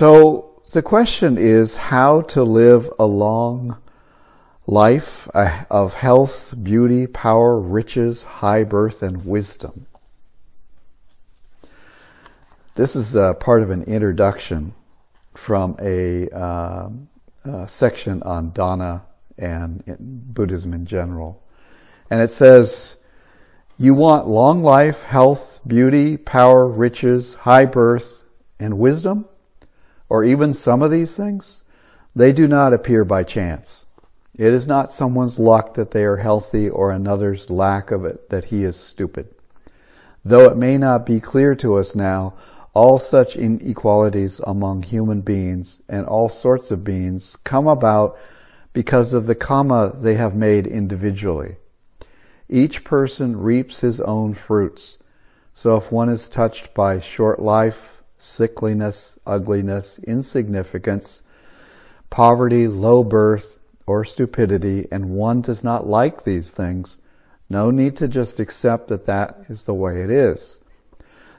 So the question is how to live a long life of health, beauty, power, riches, high birth, and wisdom. This is part of an introduction from a, uh, a section on Dana and Buddhism in general. And it says, you want long life, health, beauty, power, riches, high birth, and wisdom? Or even some of these things? They do not appear by chance. It is not someone's luck that they are healthy or another's lack of it that he is stupid. Though it may not be clear to us now, all such inequalities among human beings and all sorts of beings come about because of the karma they have made individually. Each person reaps his own fruits. So if one is touched by short life, sickliness, ugliness, insignificance, poverty, low birth, or stupidity, and one does not like these things, no need to just accept that that is the way it is.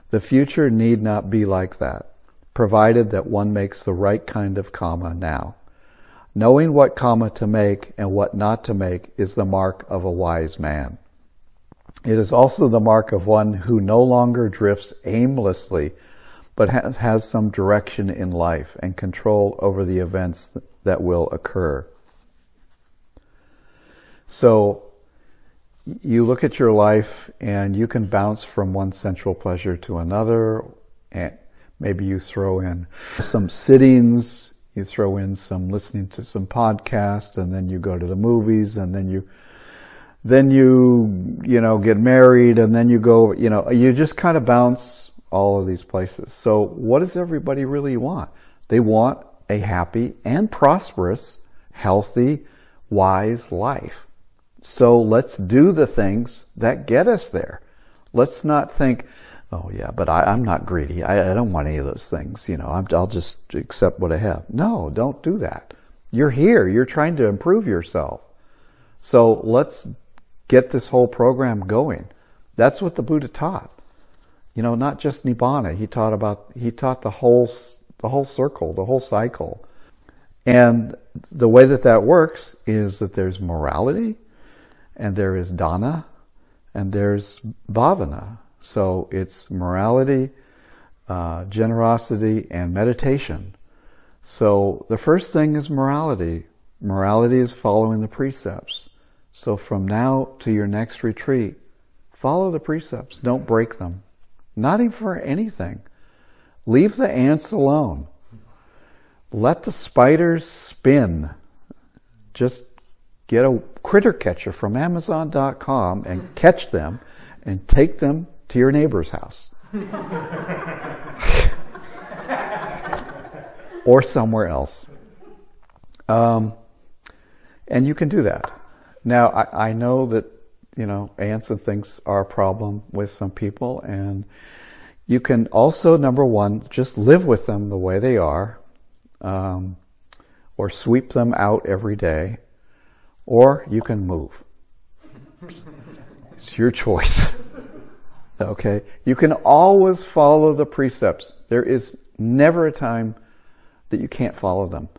The future need not be like that, provided that one makes the right kind of karma now. Knowing what karma to make and what not to make is the mark of a wise man. It is also the mark of one who no longer drifts aimlessly, but has some direction in life and control over the events that will occur. So you look at your life and you can bounce from one sensual pleasure to another. And maybe you throw in some sittings, you throw in some listening to some podcast, and then you go to the movies, and then you, then you, you know, get married, and then you go, you know, you just kind of bounce all of these places. So what does everybody really want? They want a happy and prosperous, healthy, wise life. So let's do the things that get us there. Let's not think, oh yeah, but I, am not greedy. I, I, don't want any of those things. You know, i will just accept what I have. No, don't do that. You're here. You're trying to improve yourself. So let's get this whole program going. That's what the Buddha taught. You know, not just Nibbana. He taught about, he taught the whole, the whole circle, the whole cycle. And the way that that works is that there's morality, and there is dana, and there's bhavana. So it's morality, uh, generosity, and meditation. So the first thing is morality. Morality is following the precepts. So from now to your next retreat, follow the precepts. Don't break them. Not even for anything. Leave the ants alone. Let the spiders spin. Just get a critter catcher from Amazon.com and catch them and take them to your neighbor's house. or somewhere else. Um, and you can do that. Now, I, I, know that, you know, ants and things are a problem with some people, and you can also, number one, just live with them the way they are, um, or sweep them out every day or you can move. It's your choice. okay? You can always follow the precepts. There is never a time that you can't follow them.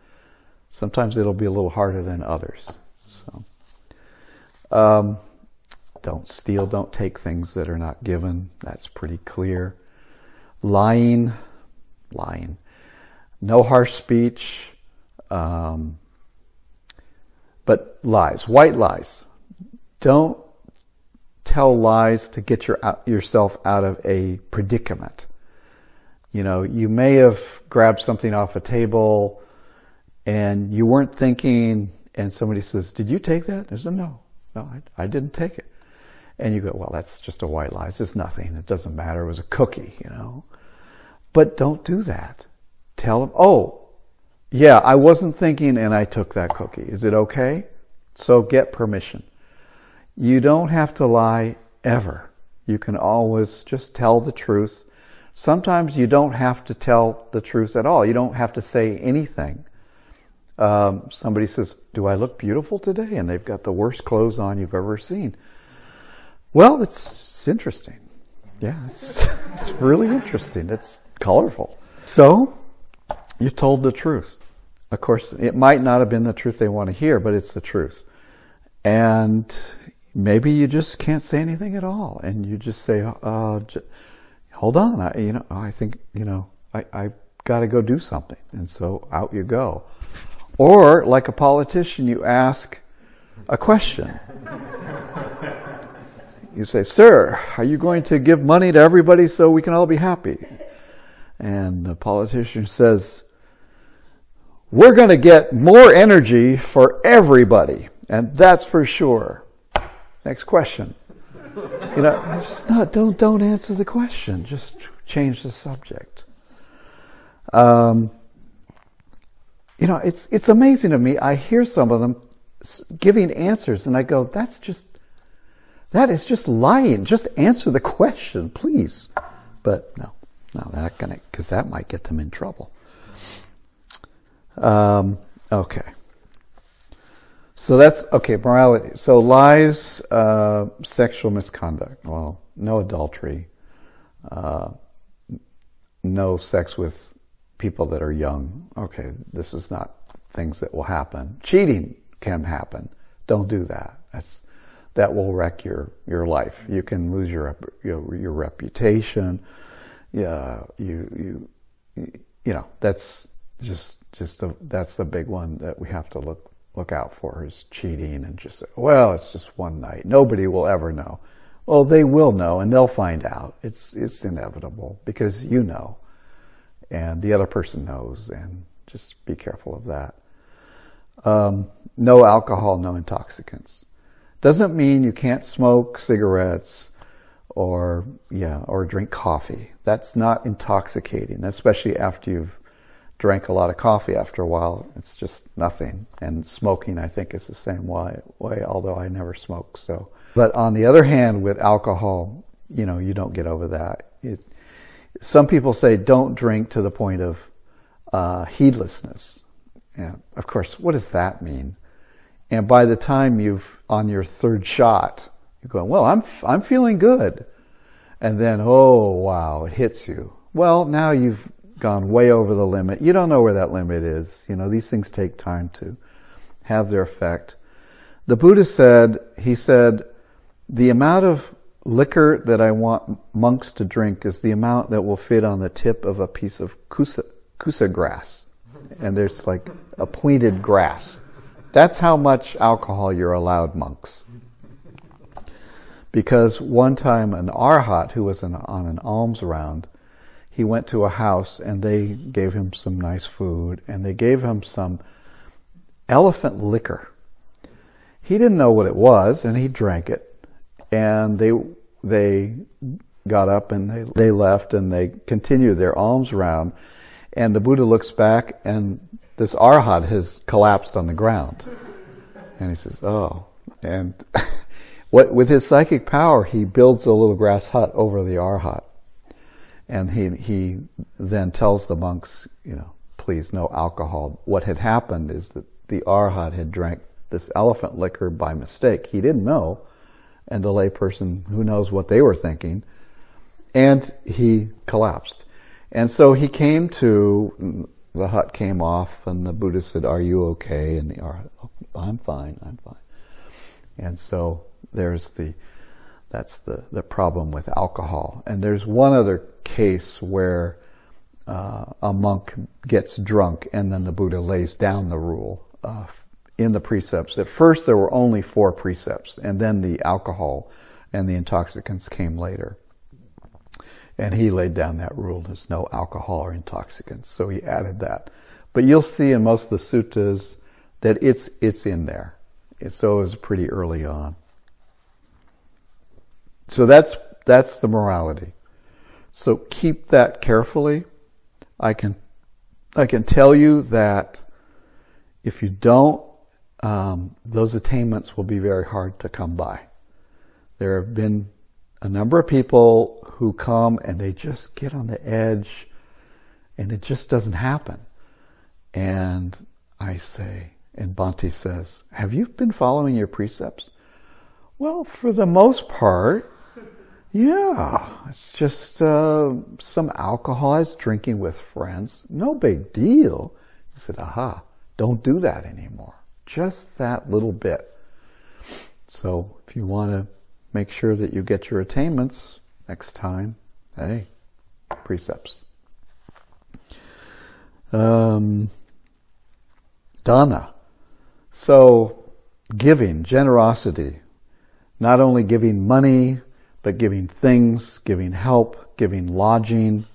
Sometimes it'll be a little harder than others. So, um, don't steal, don't take things that are not given. That's pretty clear. Lying, lying. No harsh speech. Um, but lies, white lies. Don't tell lies to get your, yourself out of a predicament. You know, you may have grabbed something off a table and you weren't thinking, and somebody says, Did you take that? I said, No, no, I, I didn't take it. And you go, Well, that's just a white lie. It's just nothing. It doesn't matter. It was a cookie, you know. But don't do that. Tell them, Oh, yeah, I wasn't thinking and I took that cookie. Is it okay? So get permission. You don't have to lie ever. You can always just tell the truth. Sometimes you don't have to tell the truth at all. You don't have to say anything. Um, somebody says, Do I look beautiful today? And they've got the worst clothes on you've ever seen. Well, it's, it's interesting. Yeah, it's, it's really interesting. It's colorful. So, you told the truth. Of course, it might not have been the truth they want to hear, but it's the truth. And maybe you just can't say anything at all, and you just say, uh, "Hold on, I, you know, I think you know, I, I got to go do something," and so out you go. Or, like a politician, you ask a question. You say, Sir, are you going to give money to everybody so we can all be happy? And the politician says, We're going to get more energy for everybody, and that's for sure. Next question. You know, it's not, don't, don't answer the question, just change the subject. Um, you know, it's, it's amazing to me. I hear some of them giving answers and I go, that's just, that is just lying. Just answer the question, please. But no, no, they're not gonna, cause that might get them in trouble. Um, okay. So that's, okay, morality. So lies, uh, sexual misconduct. Well, no adultery, uh, no sex with people that are young. Okay, this is not things that will happen. Cheating can happen. Don't do that. That's that will wreck your your life. You can lose your your, your reputation. Yeah, you you you know that's just just a, that's the big one that we have to look look out for is cheating and just well, it's just one night. Nobody will ever know. Well, they will know and they'll find out. It's it's inevitable because you know and the other person knows, and just be careful of that. Um, no alcohol, no intoxicants. Doesn't mean you can't smoke cigarettes or yeah or drink coffee. That's not intoxicating, especially after you've drank a lot of coffee. After a while, it's just nothing. And smoking, I think, is the same way. Way, although I never smoke. So, but on the other hand, with alcohol, you know, you don't get over that. It, some people say don't drink to the point of uh, heedlessness. And of course, what does that mean? And by the time you've on your third shot, you're going, well, I'm I'm feeling good, and then oh wow, it hits you. Well, now you've gone way over the limit. You don't know where that limit is. You know these things take time to have their effect. The Buddha said, he said, the amount of liquor that I want monks to drink is the amount that will fit on the tip of a piece of kusa, kusa grass. And there's like a pointed grass. That's how much alcohol you're allowed, monks. Because one time an arhat who was an, on an alms round, he went to a house and they gave him some nice food and they gave him some elephant liquor. He didn't know what it was and he drank it and they they got up and they, they left and they continued their alms round. And the Buddha looks back and this arhat has collapsed on the ground. And he says, oh. And what, with his psychic power, he builds a little grass hut over the arhat. And he, he then tells the monks, you know, please no alcohol. What had happened is that the arhat had drank this elephant liquor by mistake. He didn't know and the layperson, who knows what they were thinking. And he collapsed. And so he came to, the hut came off, and the Buddha said, Are you okay? And the Arhat, I'm fine, I'm fine. And so there's the, that's the, the problem with alcohol. And there's one other case where uh, a monk gets drunk and then the Buddha lays down the rule uh, in the precepts. At first, there were only four precepts, and then the alcohol and the intoxicants came later. And he laid down that rule there's no alcohol or intoxicants, so he added that. But you'll see in most of the suttas that it's, it's in there. So it was pretty early on. So that's, that's the morality. So keep that carefully. I can, I can tell you that if you don't um, those attainments will be very hard to come by. There have been a number of people who come and they just get on the edge and it just doesn't happen. And I say, and Bhante says, have you been following your precepts? Well, for the most part, Yeah, it's just uh, some alcohol I was drinking with friends. No big deal. He said, aha, don't do that anymore. Just that little bit. So if you want to make sure that you get your attainments next time, hey, precepts. Um, dana. So giving, generosity, not only giving money, but giving things, giving help, giving lodging.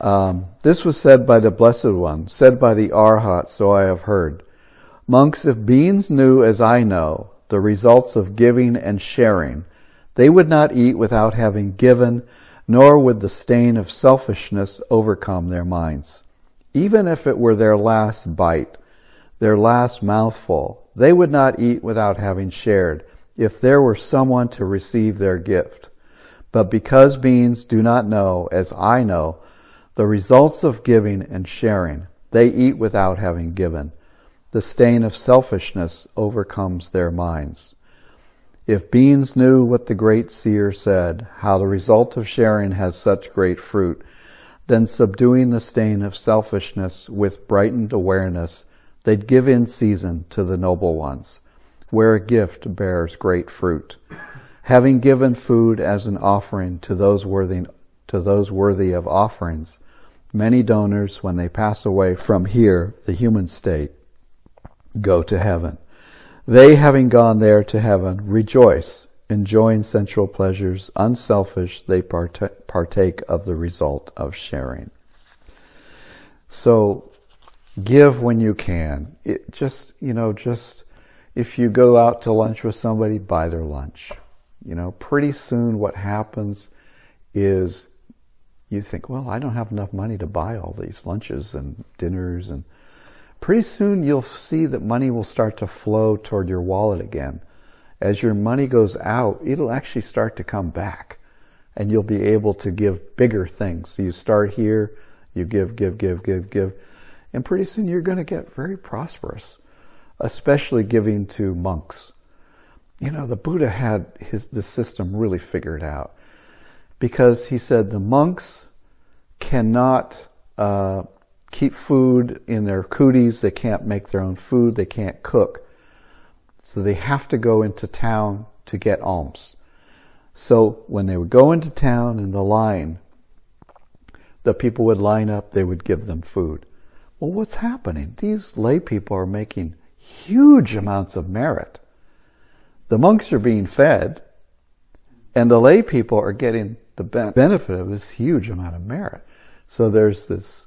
Um, this was said by the Blessed One, said by the Arhat, so I have heard. Monks, if beings knew as I know the results of giving and sharing, they would not eat without having given, nor would the stain of selfishness overcome their minds. Even if it were their last bite, their last mouthful, they would not eat without having shared, if there were someone to receive their gift. But because beings do not know, as I know, the results of giving and sharing, they eat without having given. The stain of selfishness overcomes their minds. If beings knew what the great seer said, how the result of sharing has such great fruit, then subduing the stain of selfishness with brightened awareness, they'd give in season to the noble ones where a gift bears great fruit. Having given food as an offering to those worthy, to those worthy of offerings, many donors, when they pass away from here, the human state, go to heaven. They, having gone there to heaven, rejoice, enjoying sensual pleasures, unselfish, they partake of the result of sharing. So, give when you can. It just, you know, just if you go out to lunch with somebody, buy their lunch. You know, pretty soon what happens is you think, well, I don't have enough money to buy all these lunches and dinners and pretty soon you'll see that money will start to flow toward your wallet again. As your money goes out, it'll actually start to come back and you'll be able to give bigger things. So you start here, you give, give, give, give, give, and pretty soon you're going to get very prosperous especially giving to monks. You know, the Buddha had his the system really figured out because he said the monks cannot uh, keep food in their kutis. They can't make their own food. They can't cook, so they have to go into town to get alms. So when they would go into town in the line, the people would line up. They would give them food. Well, what's happening? These lay people are making huge amounts of merit. The monks are being fed, and the lay people are getting the benefit of this huge amount of merit. So there's this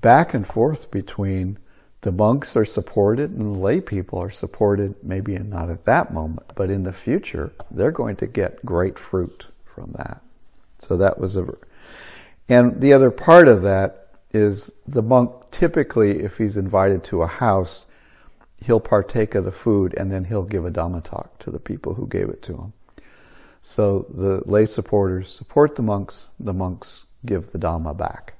back and forth between the monks are supported and the lay people are supported, maybe not at that moment, but in the future, they're going to get great fruit from that. So that was a, and the other part of that is the monk typically, if he's invited to a house, he'll partake of the food and then he'll give a Dhamma talk to the people who gave it to him. So the lay supporters support the monks, the monks give the Dhamma back.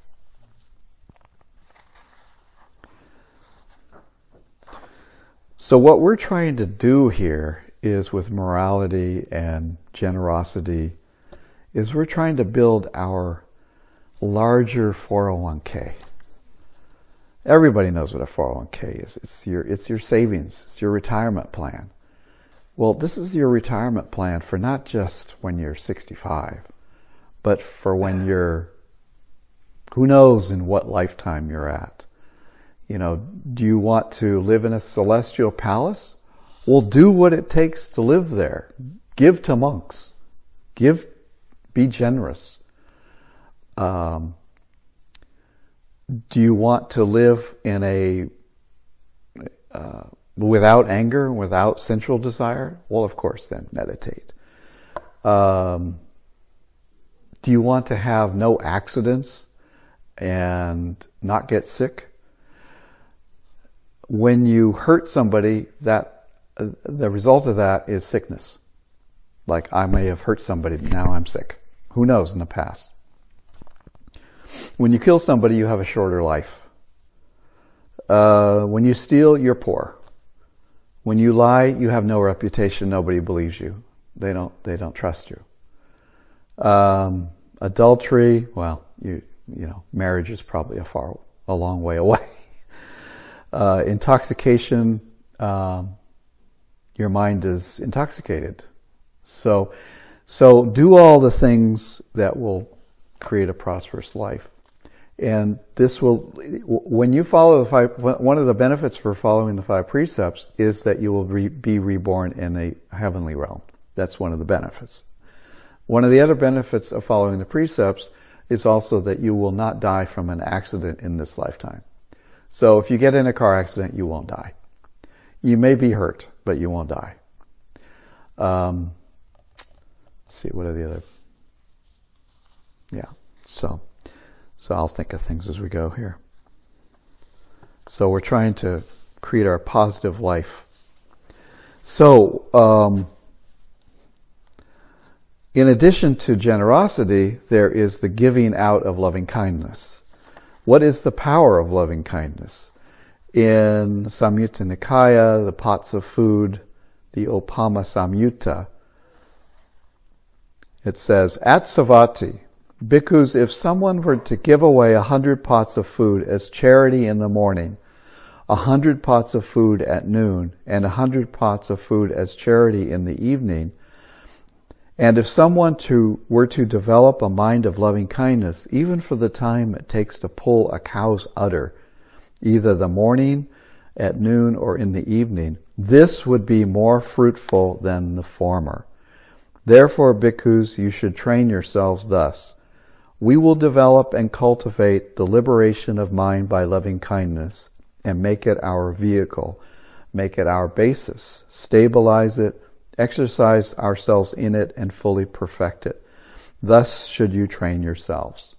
So what we're trying to do here is with morality and generosity is we're trying to build our larger 401k. Everybody knows what a 401k is. It's your, it's your savings. It's your retirement plan. Well, this is your retirement plan for not just when you're 65, but for when you're, who knows in what lifetime you're at. You know, do you want to live in a celestial palace? Well, do what it takes to live there. Give to monks. Give, be generous. Um, do you want to live in a uh, without anger, without sensual desire? Well, of course, then meditate. Um, do you want to have no accidents and not get sick? When you hurt somebody, that uh, the result of that is sickness. Like I may have hurt somebody, now I'm sick. Who knows in the past? When you kill somebody, you have a shorter life. Uh, when you steal, you're poor. When you lie, you have no reputation. Nobody believes you. They don't, they don't trust you. Um, adultery, well, you you know, marriage is probably a far a long way away. Uh, intoxication, um, your mind is intoxicated. So, so do all the things that will create a prosperous life. And this will, when you follow the five, one of the benefits for following the five precepts is that you will re, be reborn in a heavenly realm. That's one of the benefits. One of the other benefits of following the precepts is also that you will not die from an accident in this lifetime. So if you get in a car accident, you won't die. You may be hurt, but you won't die. Um, let's see, what are the other? Yeah, so, so I'll think of things as we go here. So we're trying to create our positive life. So, um, in addition to generosity, there is the giving out of loving kindness. What is the power of loving kindness? In Samyutta Nikaya, the pots of food, the Uppama Samyutta, it says, At Savatthi, bhikkhus, if someone were to give away a hundred pots of food as charity in the morning, a hundred pots of food at noon, and a hundred pots of food as charity in the evening, and if someone to, were to develop a mind of loving kindness, even for the time it takes to pull a cow's udder, either the morning, at noon, or in the evening, this would be more fruitful than the former. Therefore, bhikkhus, you should train yourselves thus. We will develop and cultivate the liberation of mind by loving kindness and make it our vehicle, make it our basis, stabilize it, exercise ourselves in it and fully perfect it. Thus should you train yourselves.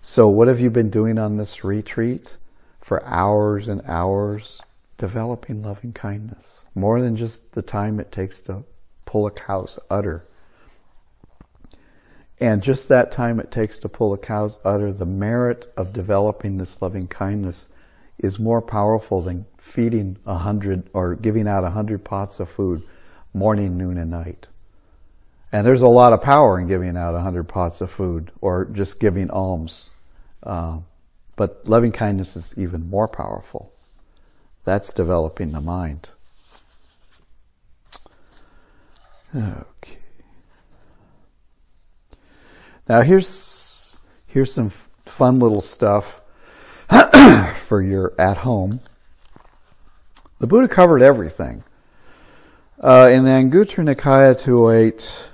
So what have you been doing on this retreat? For hours and hours, developing loving kindness. More than just the time it takes to pull a cow's udder. And just that time it takes to pull a cow's udder, the merit of developing this loving kindness is more powerful than feeding a hundred or giving out a hundred pots of food morning, noon, and night. And there's a lot of power in giving out a hundred pots of food or just giving alms. Uh, but loving kindness is even more powerful. That's developing the mind. Okay. Now here's here's some fun little stuff for your at home. The Buddha covered everything. Uh, in the Anguttara Nikaya 208,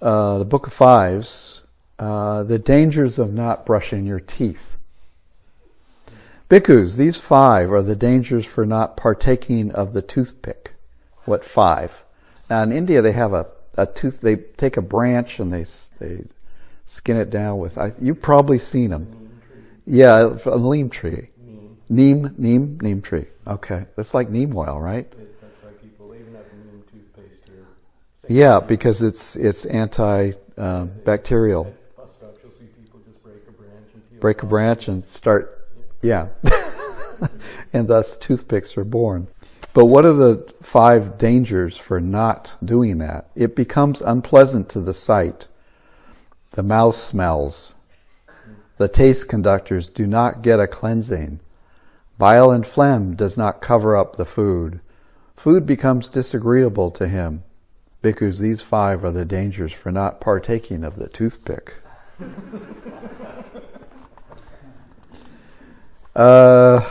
uh, the Book of Fives, uh, the dangers of not brushing your teeth. Bhikkhus, these five are the dangers for not partaking of the toothpick. What five? Now in India they have a, a tooth, they take a branch and they, they skin it down with, I, you've probably seen them. Yeah, a neem tree. Neem. Neem, neem, tree. Okay. It's like neem oil, right? Yeah, because it's it's anti-bacterial. Break a branch and start, yeah, and thus toothpicks are born. But what are the five dangers for not doing that? It becomes unpleasant to the sight. The mouth smells. The taste conductors do not get a cleansing. Bile and phlegm does not cover up the food. Food becomes disagreeable to him because these five are the dangers for not partaking of the toothpick. uh,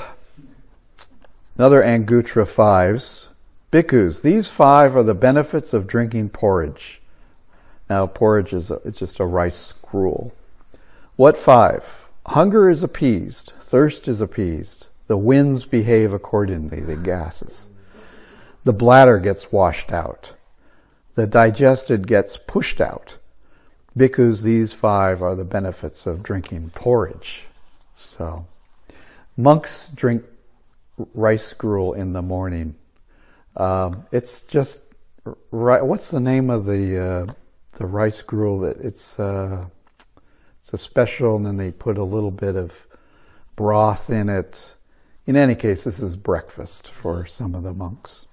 another Anguttara fives. Bhikkhus, these five are the benefits of drinking porridge. Now, porridge is a, it's just a rice gruel. What five? Hunger is appeased, thirst is appeased, the winds behave accordingly, the gases. The bladder gets washed out the digested gets pushed out because these five are the benefits of drinking porridge. So, monks drink rice gruel in the morning. Um, it's just right. What's the name of the uh, the rice gruel? That it's uh, it's a special, and then they put a little bit of broth in it. In any case, this is breakfast for some of the monks.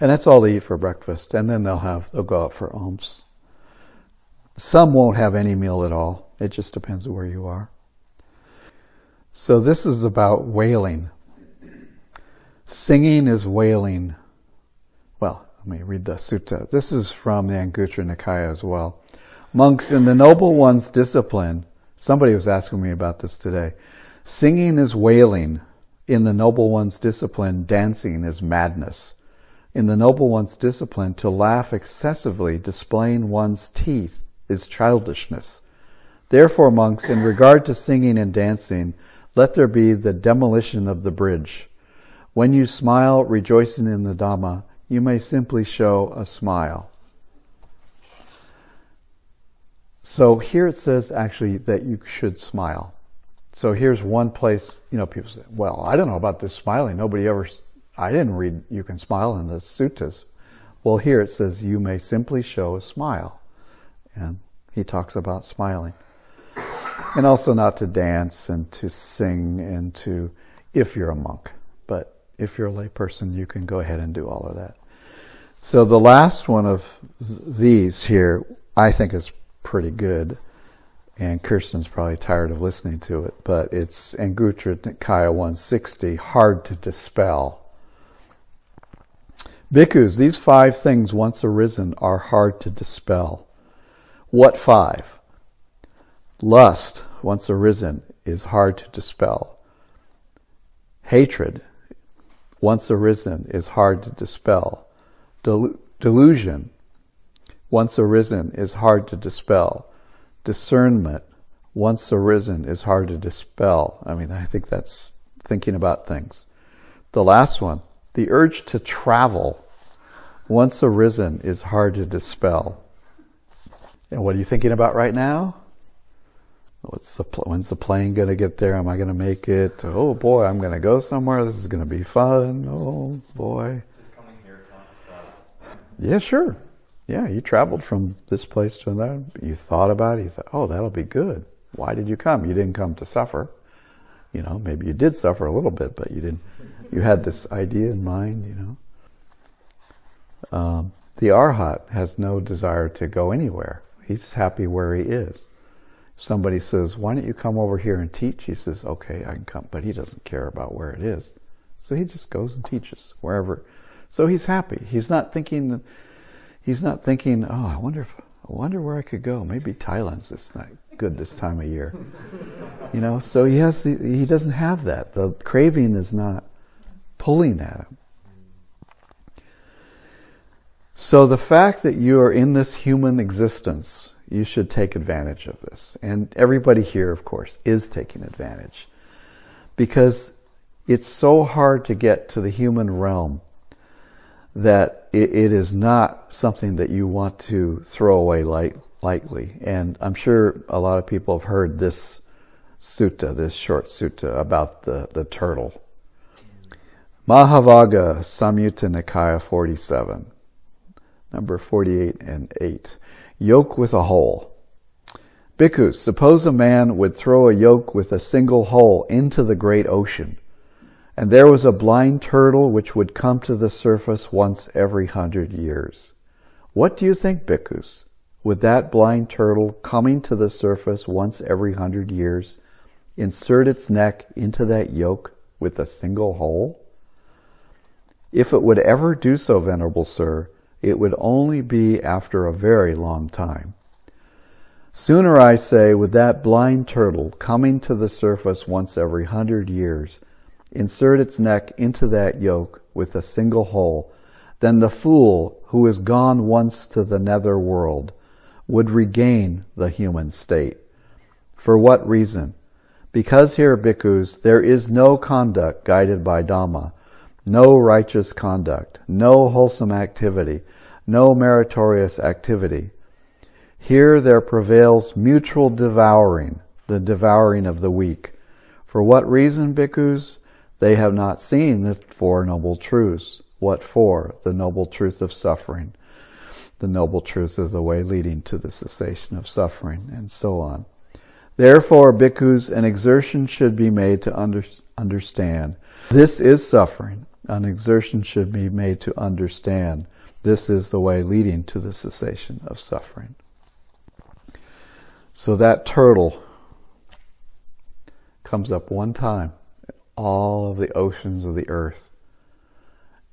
And that's all they eat for breakfast. And then they'll have, they'll go out for alms. Some won't have any meal at all. It just depends where you are. So this is about wailing. Singing is wailing. Well, let me read the sutta. This is from the Anguttara Nikaya as well. Monks, in the Noble One's discipline, somebody was asking me about this today. Singing is wailing. In the Noble One's discipline, dancing is madness. In the Noble One's discipline, to laugh excessively, displaying one's teeth, is childishness. Therefore, monks, in regard to singing and dancing, let there be the demolition of the bridge. When you smile, rejoicing in the Dhamma, you may simply show a smile. So here it says actually that you should smile. So here's one place, you know, people say, well, I don't know about this smiling. Nobody ever, I didn't read you can smile in the suttas. Well, here it says you may simply show a smile. And he talks about smiling. And also not to dance and to sing and to, if you're a monk. But if you're a layperson, you can go ahead and do all of that. So the last one of these here, I think is pretty good and Kirsten's probably tired of listening to it, but it's Anguttara Nikaya 160, hard to dispel. Bhikkhus, these five things once arisen are hard to dispel. What five? Lust, once arisen, is hard to dispel. Hatred, once arisen, is hard to dispel. Del- delusion, once arisen, is hard to dispel discernment, once arisen, is hard to dispel. I mean, I think that's thinking about things. The last one, the urge to travel, once arisen, is hard to dispel. And what are you thinking about right now? What's the pl- when's the plane going to get there? Am I going to make it? Oh boy, I'm going to go somewhere. This is going to be fun. Oh boy. Yeah, sure. Yeah, you traveled from this place to that. You thought about it. You thought, oh, that'll be good. Why did you come? You didn't come to suffer. You know, maybe you did suffer a little bit, but you didn't. You had this idea in mind. You know. Um, the arhat has no desire to go anywhere. He's happy where he is. Somebody says, "Why don't you come over here and teach?" He says, "Okay, I can come," but he doesn't care about where it is, so he just goes and teaches wherever. So he's happy. He's not thinking he's not thinking, oh, I wonder if, I wonder where I could go. Maybe Thailand's this night, good this time of year. you know, so he has, the, he doesn't have that. The craving is not pulling at him. So the fact that you are in this human existence, you should take advantage of this. And everybody here, of course, is taking advantage. Because it's so hard to get to the human realm that it, is not something that you want to throw away light, lightly. And I'm sure a lot of people have heard this sutta, this short sutta about the, the turtle. Mahavagga Samyutta Nikaya 47, number 48 and 8. Yoke with a hole. Bhikkhus, suppose a man would throw a yoke with a single hole into the great ocean. And there was a blind turtle which would come to the surface once every hundred years. What do you think, bhikkhus? Would that blind turtle coming to the surface once every hundred years insert its neck into that yoke with a single hole? If it would ever do so, Venerable Sir, it would only be after a very long time. Sooner, I say, would that blind turtle coming to the surface once every hundred years insert its neck into that yoke with a single hole, than the fool who is gone once to the nether world would regain the human state. For what reason? Because here, bhikkhus, there is no conduct guided by Dhamma, no righteous conduct, no wholesome activity, no meritorious activity. Here there prevails mutual devouring, the devouring of the weak. For what reason, bhikkhus? They have not seen the Four Noble Truths. What for? The noble truth of suffering, the noble truth of the way leading to the cessation of suffering, and so on. Therefore, bhikkhus, an exertion should be made to under, understand. This is suffering. An exertion should be made to understand. This is the way leading to the cessation of suffering. So that turtle comes up one time, in all of the oceans of the earth.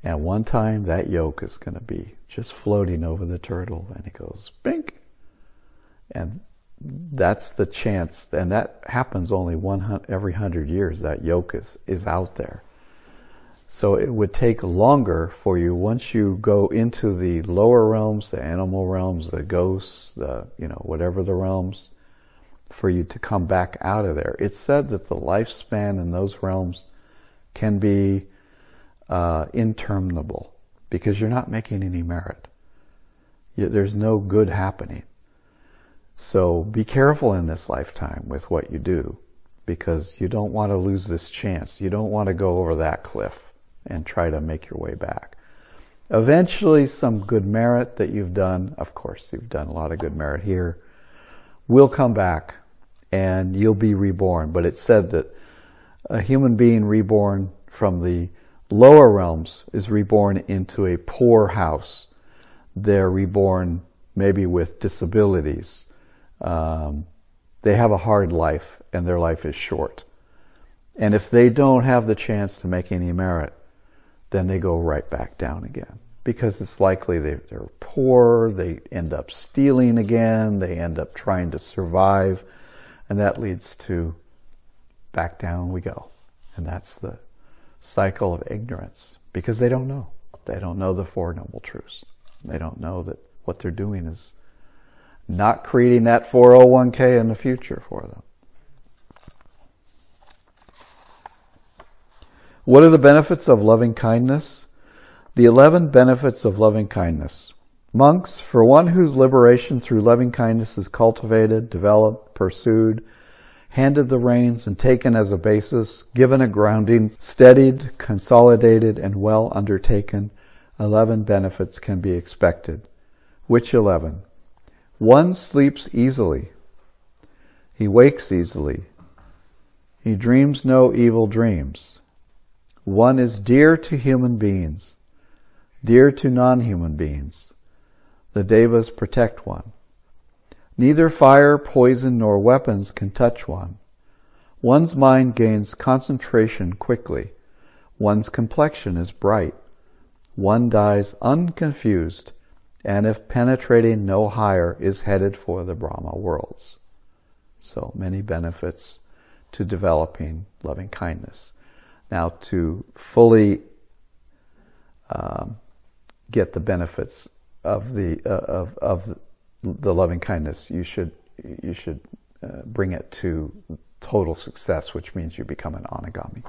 And one time that yoke is going to be just floating over the turtle and it goes bink. And that's the chance. And that happens only one every hundred years. That yoke is, is out there. So it would take longer for you once you go into the lower realms, the animal realms, the ghosts, the, you know, whatever the realms, for you to come back out of there. It's said that the lifespan in those realms can be uh, interminable because you're not making any merit. There's no good happening. So be careful in this lifetime with what you do because you don't want to lose this chance. You don't want to go over that cliff and try to make your way back. Eventually, some good merit that you've done, of course, you've done a lot of good merit here, will come back and you'll be reborn. But it's said that a human being reborn from the lower realms is reborn into a poor house. They're reborn maybe with disabilities. Um, they have a hard life and their life is short. And if they don't have the chance to make any merit, then they go right back down again because it's likely they, are poor, they end up stealing again, they end up trying to survive, and that leads to back down we go. And that's the cycle of ignorance because they don't know. They don't know the Four Noble Truths. They don't know that what they're doing is not creating that 401k in the future for them. What are the benefits of loving kindness? The 11 benefits of loving kindness. Monks, for one whose liberation through loving kindness is cultivated, developed, pursued, handed the reins and taken as a basis, given a grounding, steadied, consolidated, and well undertaken, 11 benefits can be expected. Which 11? One sleeps easily. He wakes easily. He dreams no evil dreams. One is dear to human beings, dear to non-human beings. The devas protect one. Neither fire, poison, nor weapons can touch one. One's mind gains concentration quickly. One's complexion is bright. One dies unconfused, and if penetrating no higher, is headed for the Brahma worlds. So many benefits to developing loving kindness. Now, to fully um, get the benefits of the uh, of of the loving kindness, you should you should uh, bring it to total success, which means you become an anagami.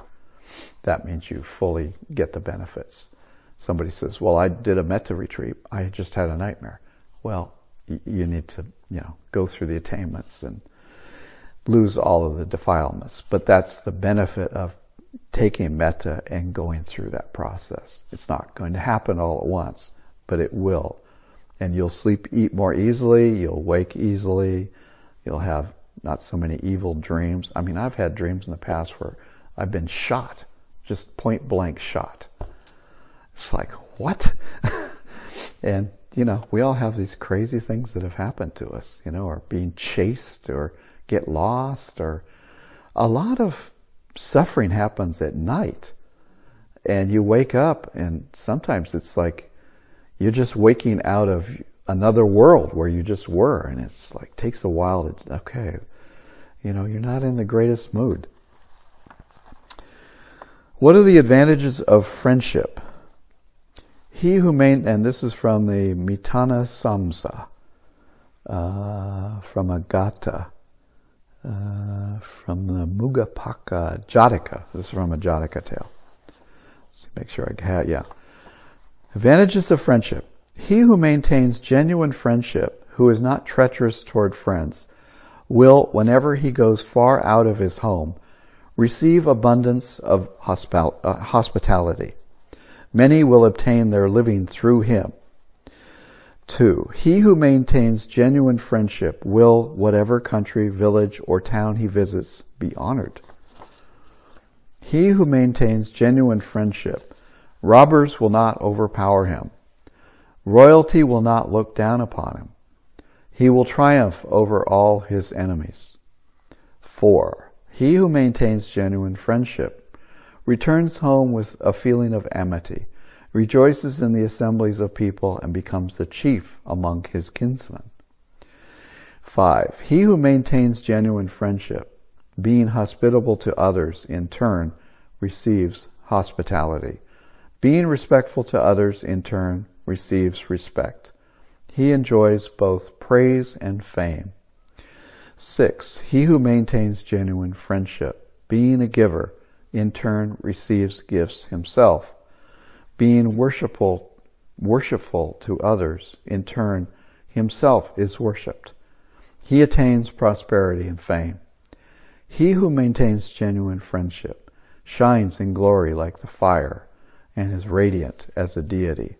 That means you fully get the benefits. Somebody says, "Well, I did a metta retreat. I just had a nightmare." Well, you need to you know go through the attainments and lose all of the defilements. But that's the benefit of taking metta and going through that process. It's not going to happen all at once, but it will. And you'll sleep eat more easily, you'll wake easily, you'll have not so many evil dreams. I mean, I've had dreams in the past where I've been shot, just point blank shot. It's like, what? and, you know, we all have these crazy things that have happened to us, you know, or being chased or get lost or a lot of suffering happens at night. And you wake up, and sometimes it's like you're just waking out of another world where you just were. And it's like, takes a while to, okay, you know, you're not in the greatest mood. What are the advantages of friendship? He who main, and this is from the Mitana Samsa, uh, from a Gatha. Uh, from the Mugapakkha Jataka. This is from a Jataka tale. Let's make sure I have, yeah. Advantages of friendship. He who maintains genuine friendship, who is not treacherous toward friends, will, whenever he goes far out of his home, receive abundance of uh, hospitality. Many will obtain their living through him. 2. He who maintains genuine friendship will, whatever country, village, or town he visits, be honored. He who maintains genuine friendship, robbers will not overpower him. Royalty will not look down upon him. He will triumph over all his enemies. 4. He who maintains genuine friendship returns home with a feeling of amity, rejoices in the assemblies of people, and becomes the chief among his kinsmen. 5. He who maintains genuine friendship, being hospitable to others in turn, receives hospitality. Being respectful to others in turn receives respect. He enjoys both praise and fame. 6. He who maintains genuine friendship, being a giver, in turn receives gifts himself. Being worshipful, worshipful to others, in turn himself is worshipped. He attains prosperity and fame. He who maintains genuine friendship shines in glory like the fire and is radiant as a deity.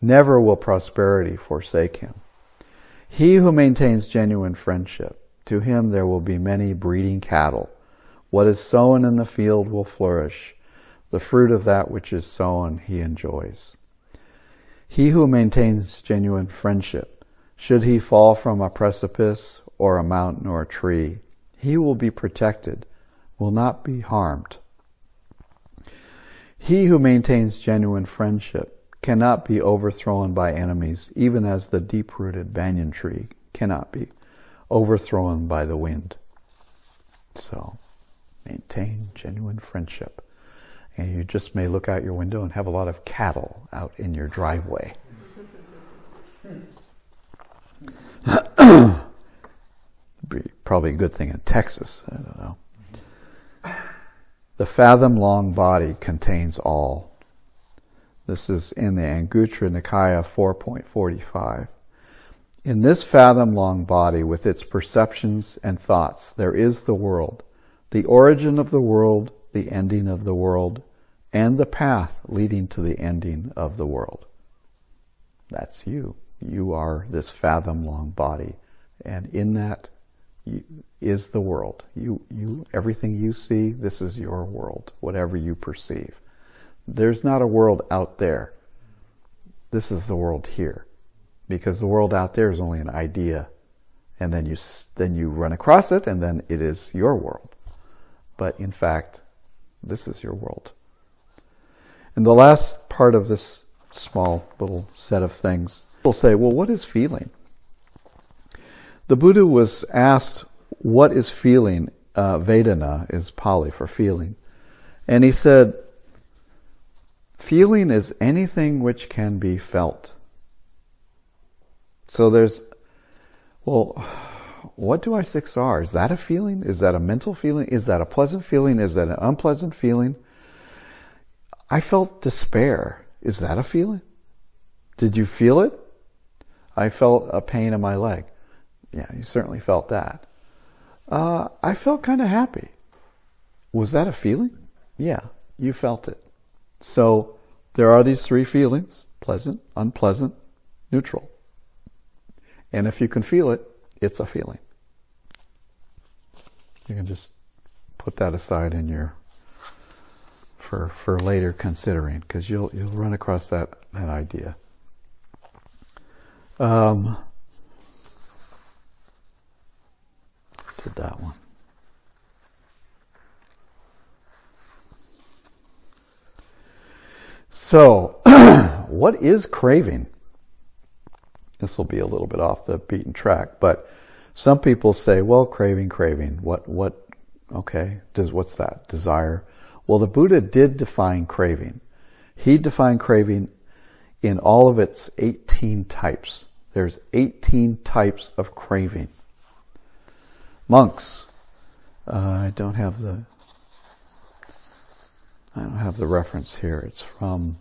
Never will prosperity forsake him. He who maintains genuine friendship, to him there will be many breeding cattle. What is sown in the field will flourish. The fruit of that which is sown he enjoys. He who maintains genuine friendship should he fall from a precipice or a mountain or a tree, he will be protected, will not be harmed. He who maintains genuine friendship cannot be overthrown by enemies, even as the deep-rooted banyan tree cannot be overthrown by the wind. So, maintain genuine friendship. And you just may look out your window and have a lot of cattle out in your driveway. Be probably a good thing in Texas. I don't know. The fathom long body contains all. This is in the Anguttara Nikaya 4.45. In this fathom long body, with its perceptions and thoughts, there is the world, the origin of the world, the ending of the world, and the path leading to the ending of the world. That's you. You are this fathom long body. And in that is the world. You, you, everything you see, this is your world, whatever you perceive. There's not a world out there. This is the world here. Because the world out there is only an idea. And then you, then you run across it and then it is your world. But in fact, this is your world. And the last part of this small little set of things People say, well, what is feeling? The Buddha was asked, what is feeling? Uh, Vedana is Pali for feeling. And he said, feeling is anything which can be felt. So there's, well, what do I six R? Is that a feeling? Is that a mental feeling? Is that a pleasant feeling? Is that an unpleasant feeling? I felt despair. Is that a feeling? Did you feel it? I felt a pain in my leg. Yeah, you certainly felt that. Uh, I felt kind of happy. Was that a feeling? Yeah, you felt it. So there are these three feelings pleasant, unpleasant, neutral. And if you can feel it, it's a feeling. You can just put that aside in your for for later considering because you'll you'll run across that that idea. Um, did that one. So, what is craving? This will be a little bit off the beaten track, but some people say, well, craving, craving. What, what, okay, does, what's that? Desire. Well, the Buddha did define craving. He defined craving in all of its 18 types. There's 18 types of craving. Monks, uh, I don't have the I don't have the reference here. It's from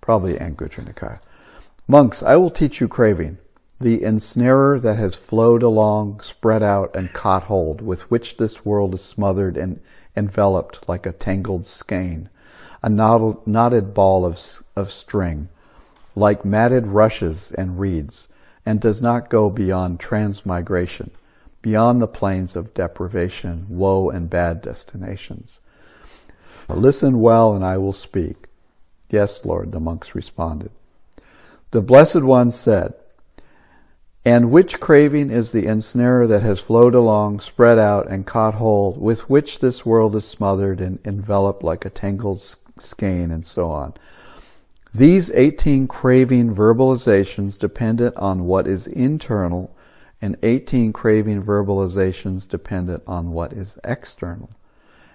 probably Anguttara Nikaya. Monks, I will teach you craving, the ensnarer that has flowed along, spread out, and caught hold, with which this world is smothered and enveloped like a tangled skein, a knotted ball of, of string, like matted rushes and reeds, and does not go beyond transmigration, beyond the plains of deprivation, woe, and bad destinations. Listen well, and I will speak. Yes, Lord, the monks responded. The Blessed One said, And which craving is the ensnarer that has flowed along, spread out, and caught hold, with which this world is smothered and enveloped like a tangled skein, and so on. These 18 craving verbalizations dependent on what is internal, and 18 craving verbalizations dependent on what is external.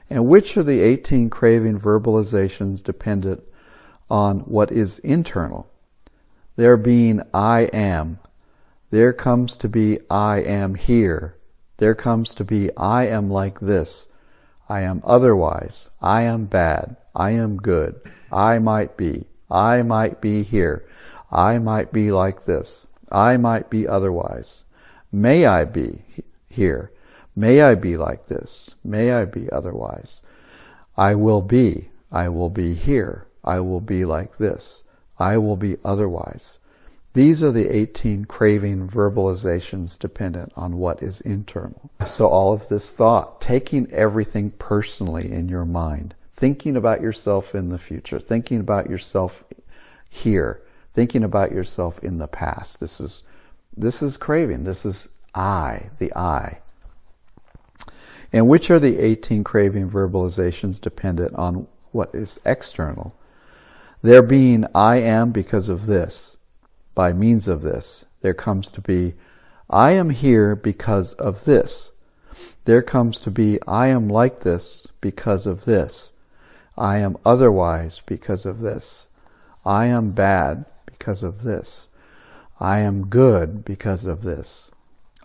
And which of the 18 craving verbalizations dependent on what is internal? There being I am, there comes to be I am here. There comes to be I am like this. I am otherwise. I am bad. I am good. I might be. I might be here. I might be like this. I might be otherwise. May I be here. May I be like this. May I be otherwise. I will be. I will be here. I will be like this. I will be otherwise. These are the 18 craving verbalizations dependent on what is internal. So all of this thought, taking everything personally in your mind, thinking about yourself in the future, thinking about yourself here, thinking about yourself in the past. This is, this is craving. This is I, the I. And which are the 18 craving verbalizations dependent on what is external? There being I am because of this by means of this. There comes to be, I am here because of this. There comes to be, I am like this because of this. I am otherwise because of this. I am bad because of this. I am good because of this.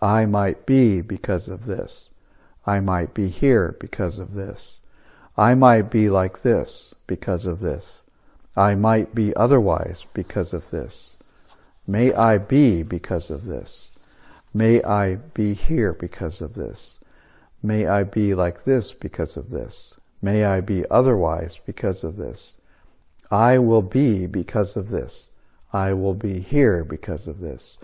I might be because of this. I might be here because of this. I might be like this because of this. I might be otherwise because of this. May I be because of this. May I be here because of this. May I be like this because of this. May I be otherwise because of this. I will be because of this. I will be here because of this.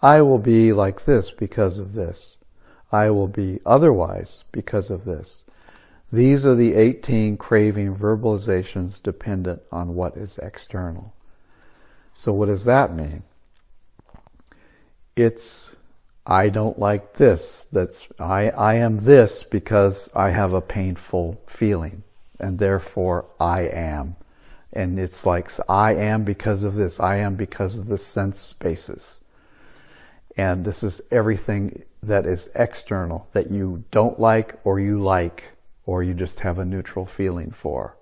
I will be like this because of this. I will be otherwise because of this. These are the 18 craving verbalizations dependent on what is external. So what does that mean? it's I don't like this. That's I, I am this because I have a painful feeling and therefore I am. And it's like I am because of this. I am because of the sense spaces. And this is everything that is external that you don't like or you like or you just have a neutral feeling for.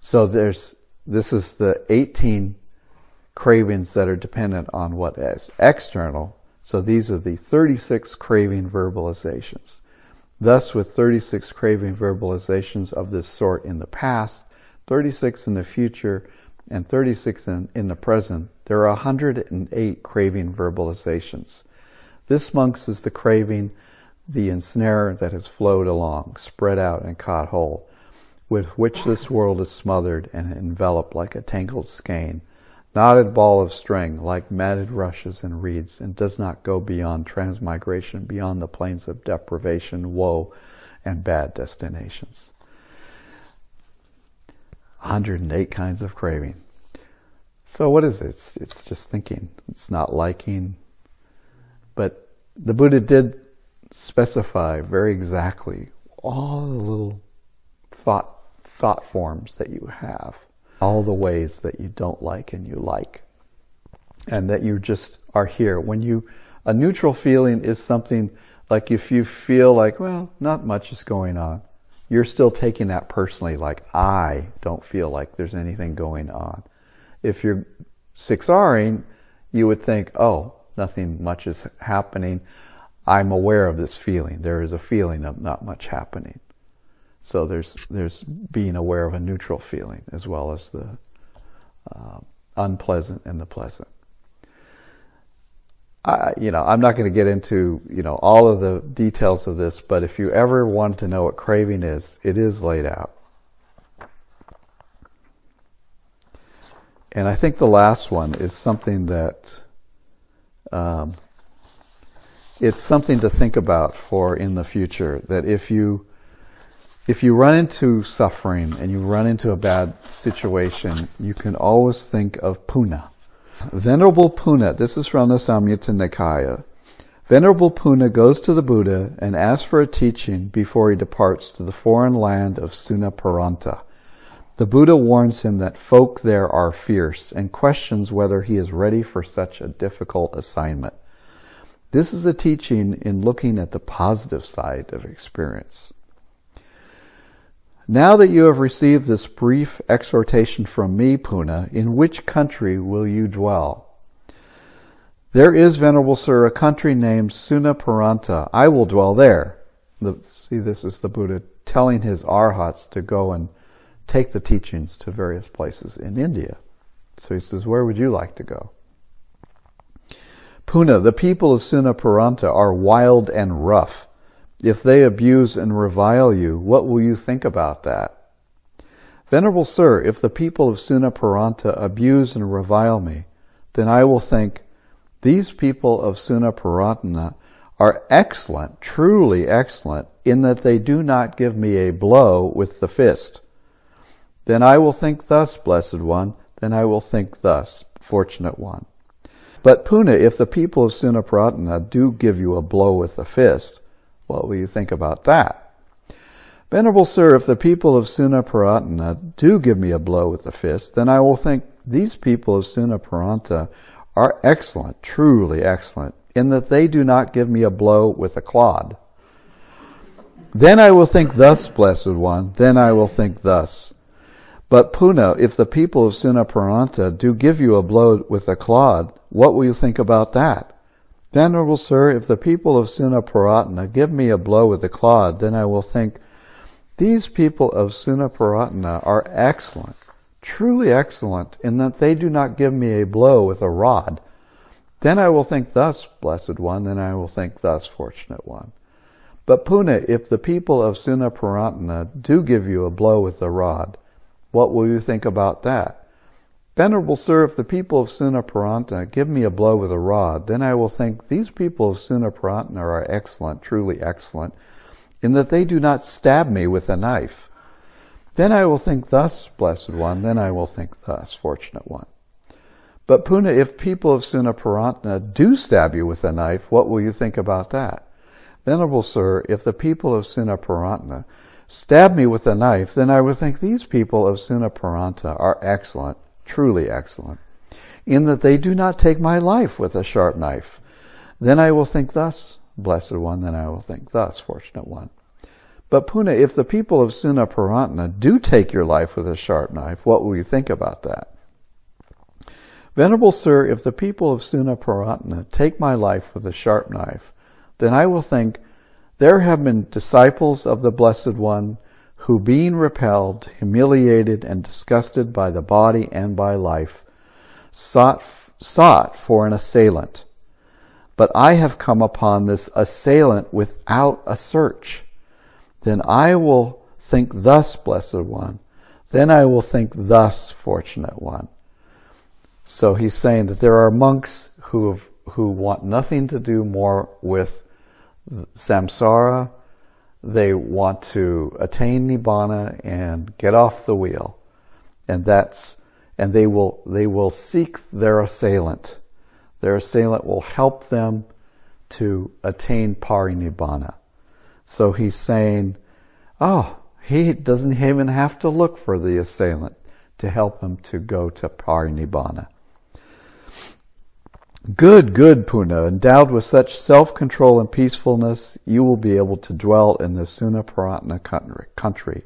So there's this is the 18 cravings that are dependent on what is external. So these are the 36 craving verbalizations. Thus, with 36 craving verbalizations of this sort in the past, 36 in the future, and 36 in, in the present, there are 108 craving verbalizations. This, monks, is the craving, the ensnare that has flowed along, spread out and caught hold, with which this world is smothered and enveloped like a tangled skein knotted ball of string like matted rushes and reeds and does not go beyond transmigration, beyond the plains of deprivation, woe, and bad destinations. 108 kinds of craving. So what is it? It's, it's just thinking. It's not liking. But the Buddha did specify very exactly all the little thought thought forms that you have all the ways that you don't like and you like. And that you just are here. When you, a neutral feeling is something like if you feel like, well, not much is going on, you're still taking that personally, like, I don't feel like there's anything going on. If you're 6Ring, you would think, oh, nothing much is happening. I'm aware of this feeling. There is a feeling of not much happening. So there's there's being aware of a neutral feeling as well as the uh, unpleasant and the pleasant. I, you know, I'm not going to get into you know all of the details of this, but if you ever want to know what craving is, it is laid out. And I think the last one is something that um, it's something to think about for in the future. That if you if you run into suffering and you run into a bad situation, you can always think of puna. Venerable Puna, this is from the Samyutta Nikaya. Venerable Puna goes to the Buddha and asks for a teaching before he departs to the foreign land of Sunaparanta. The Buddha warns him that folk there are fierce and questions whether he is ready for such a difficult assignment. This is a teaching in looking at the positive side of experience. Now that you have received this brief exhortation from me, Puna, in which country will you dwell? There is, Venerable Sir, a country named Sunaparanta. I will dwell there. The, see, this is the Buddha telling his arhats to go and take the teachings to various places in India. So he says, where would you like to go? Puna, the people of Sunaparanta are wild and rough. If they abuse and revile you, what will you think about that? Venerable Sir, if the people of Sunaparanta abuse and revile me, then I will think, these people of Sunaparanta are excellent, truly excellent, in that they do not give me a blow with the fist. Then I will think thus, blessed one, then I will think thus, fortunate one. But Puna, if the people of Sunaparanta do give you a blow with the fist, what will you think about that? Venerable Sir, if the people of Sunaparanta do give me a blow with the fist, then I will think these people of Sunaparanta are excellent, truly excellent, in that they do not give me a blow with a clod. Then I will think thus, blessed one, then I will think thus. But Puna, if the people of Sunaparanta do give you a blow with a clod, what will you think about that? Venerable sir, if the people of Sunaparanta give me a blow with a clod, then I will think, these people of Sunaparanta are excellent, truly excellent, in that they do not give me a blow with a rod. Then I will think thus, blessed one, then I will think thus, fortunate one. But Puna, if the people of Sunaparanta do give you a blow with a rod, what will you think about that? Venerable sir, if the people of Sunaparanta give me a blow with a rod, then I will think these people of Sunaparanta are excellent, truly excellent, in that they do not stab me with a knife. Then I will think thus, blessed one, then I will think thus, fortunate one. But Puna, if people of Sunaparanta do stab you with a knife, what will you think about that? Venerable sir, if the people of Sunaparanta stab me with a knife, then I will think these people of Sunaparanta are excellent, truly excellent, in that they do not take my life with a sharp knife. Then I will think thus, blessed one, then I will think thus, fortunate one. But Puna, if the people of Sunaparanta do take your life with a sharp knife, what will you think about that? Venerable Sir, if the people of Sunaparanta take my life with a sharp knife, then I will think, there have been disciples of the Blessed One who being repelled, humiliated, and disgusted by the body and by life, sought, sought for an assailant. But I have come upon this assailant without a search then I will think thus, blessed one. Then I will think thus, fortunate one. So he's saying that there are monks who have, who want nothing to do more with samsara. They want to attain nibbana and get off the wheel, and that's and they will they will seek their assailant. Their assailant will help them to attain parinibbana. So he's saying, oh, he doesn't even have to look for the assailant to help him to go to parinibbana. Good, good, Puna. Endowed with such self-control and peacefulness, you will be able to dwell in the Sunaparanta country.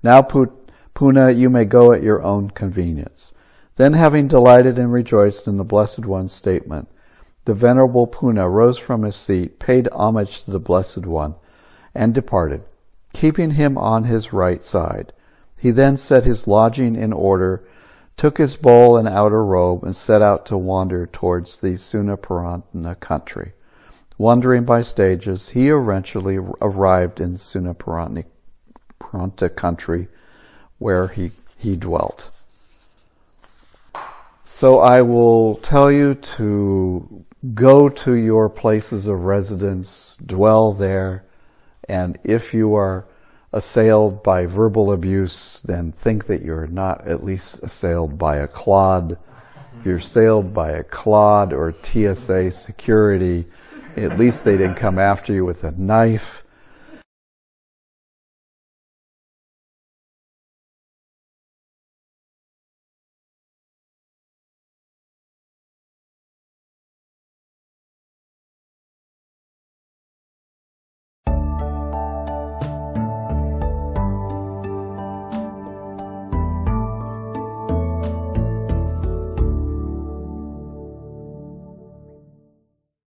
Now, Puna, you may go at your own convenience. Then, having delighted and rejoiced in the Blessed One's statement, the Venerable Puna rose from his seat, paid homage to the Blessed One, and departed, keeping him on his right side. He then set his lodging in order, took his bowl and outer robe, and set out to wander towards the Sunaparanta country. Wandering by stages, he eventually arrived in Sunaparanta country, where he, he dwelt. So I will tell you to go to your places of residence, dwell there, and if you are assailed by verbal abuse, then think that you're not at least assailed by a clod if you're assailed by a clod or TSA security, at least they didn't come after you with a knife.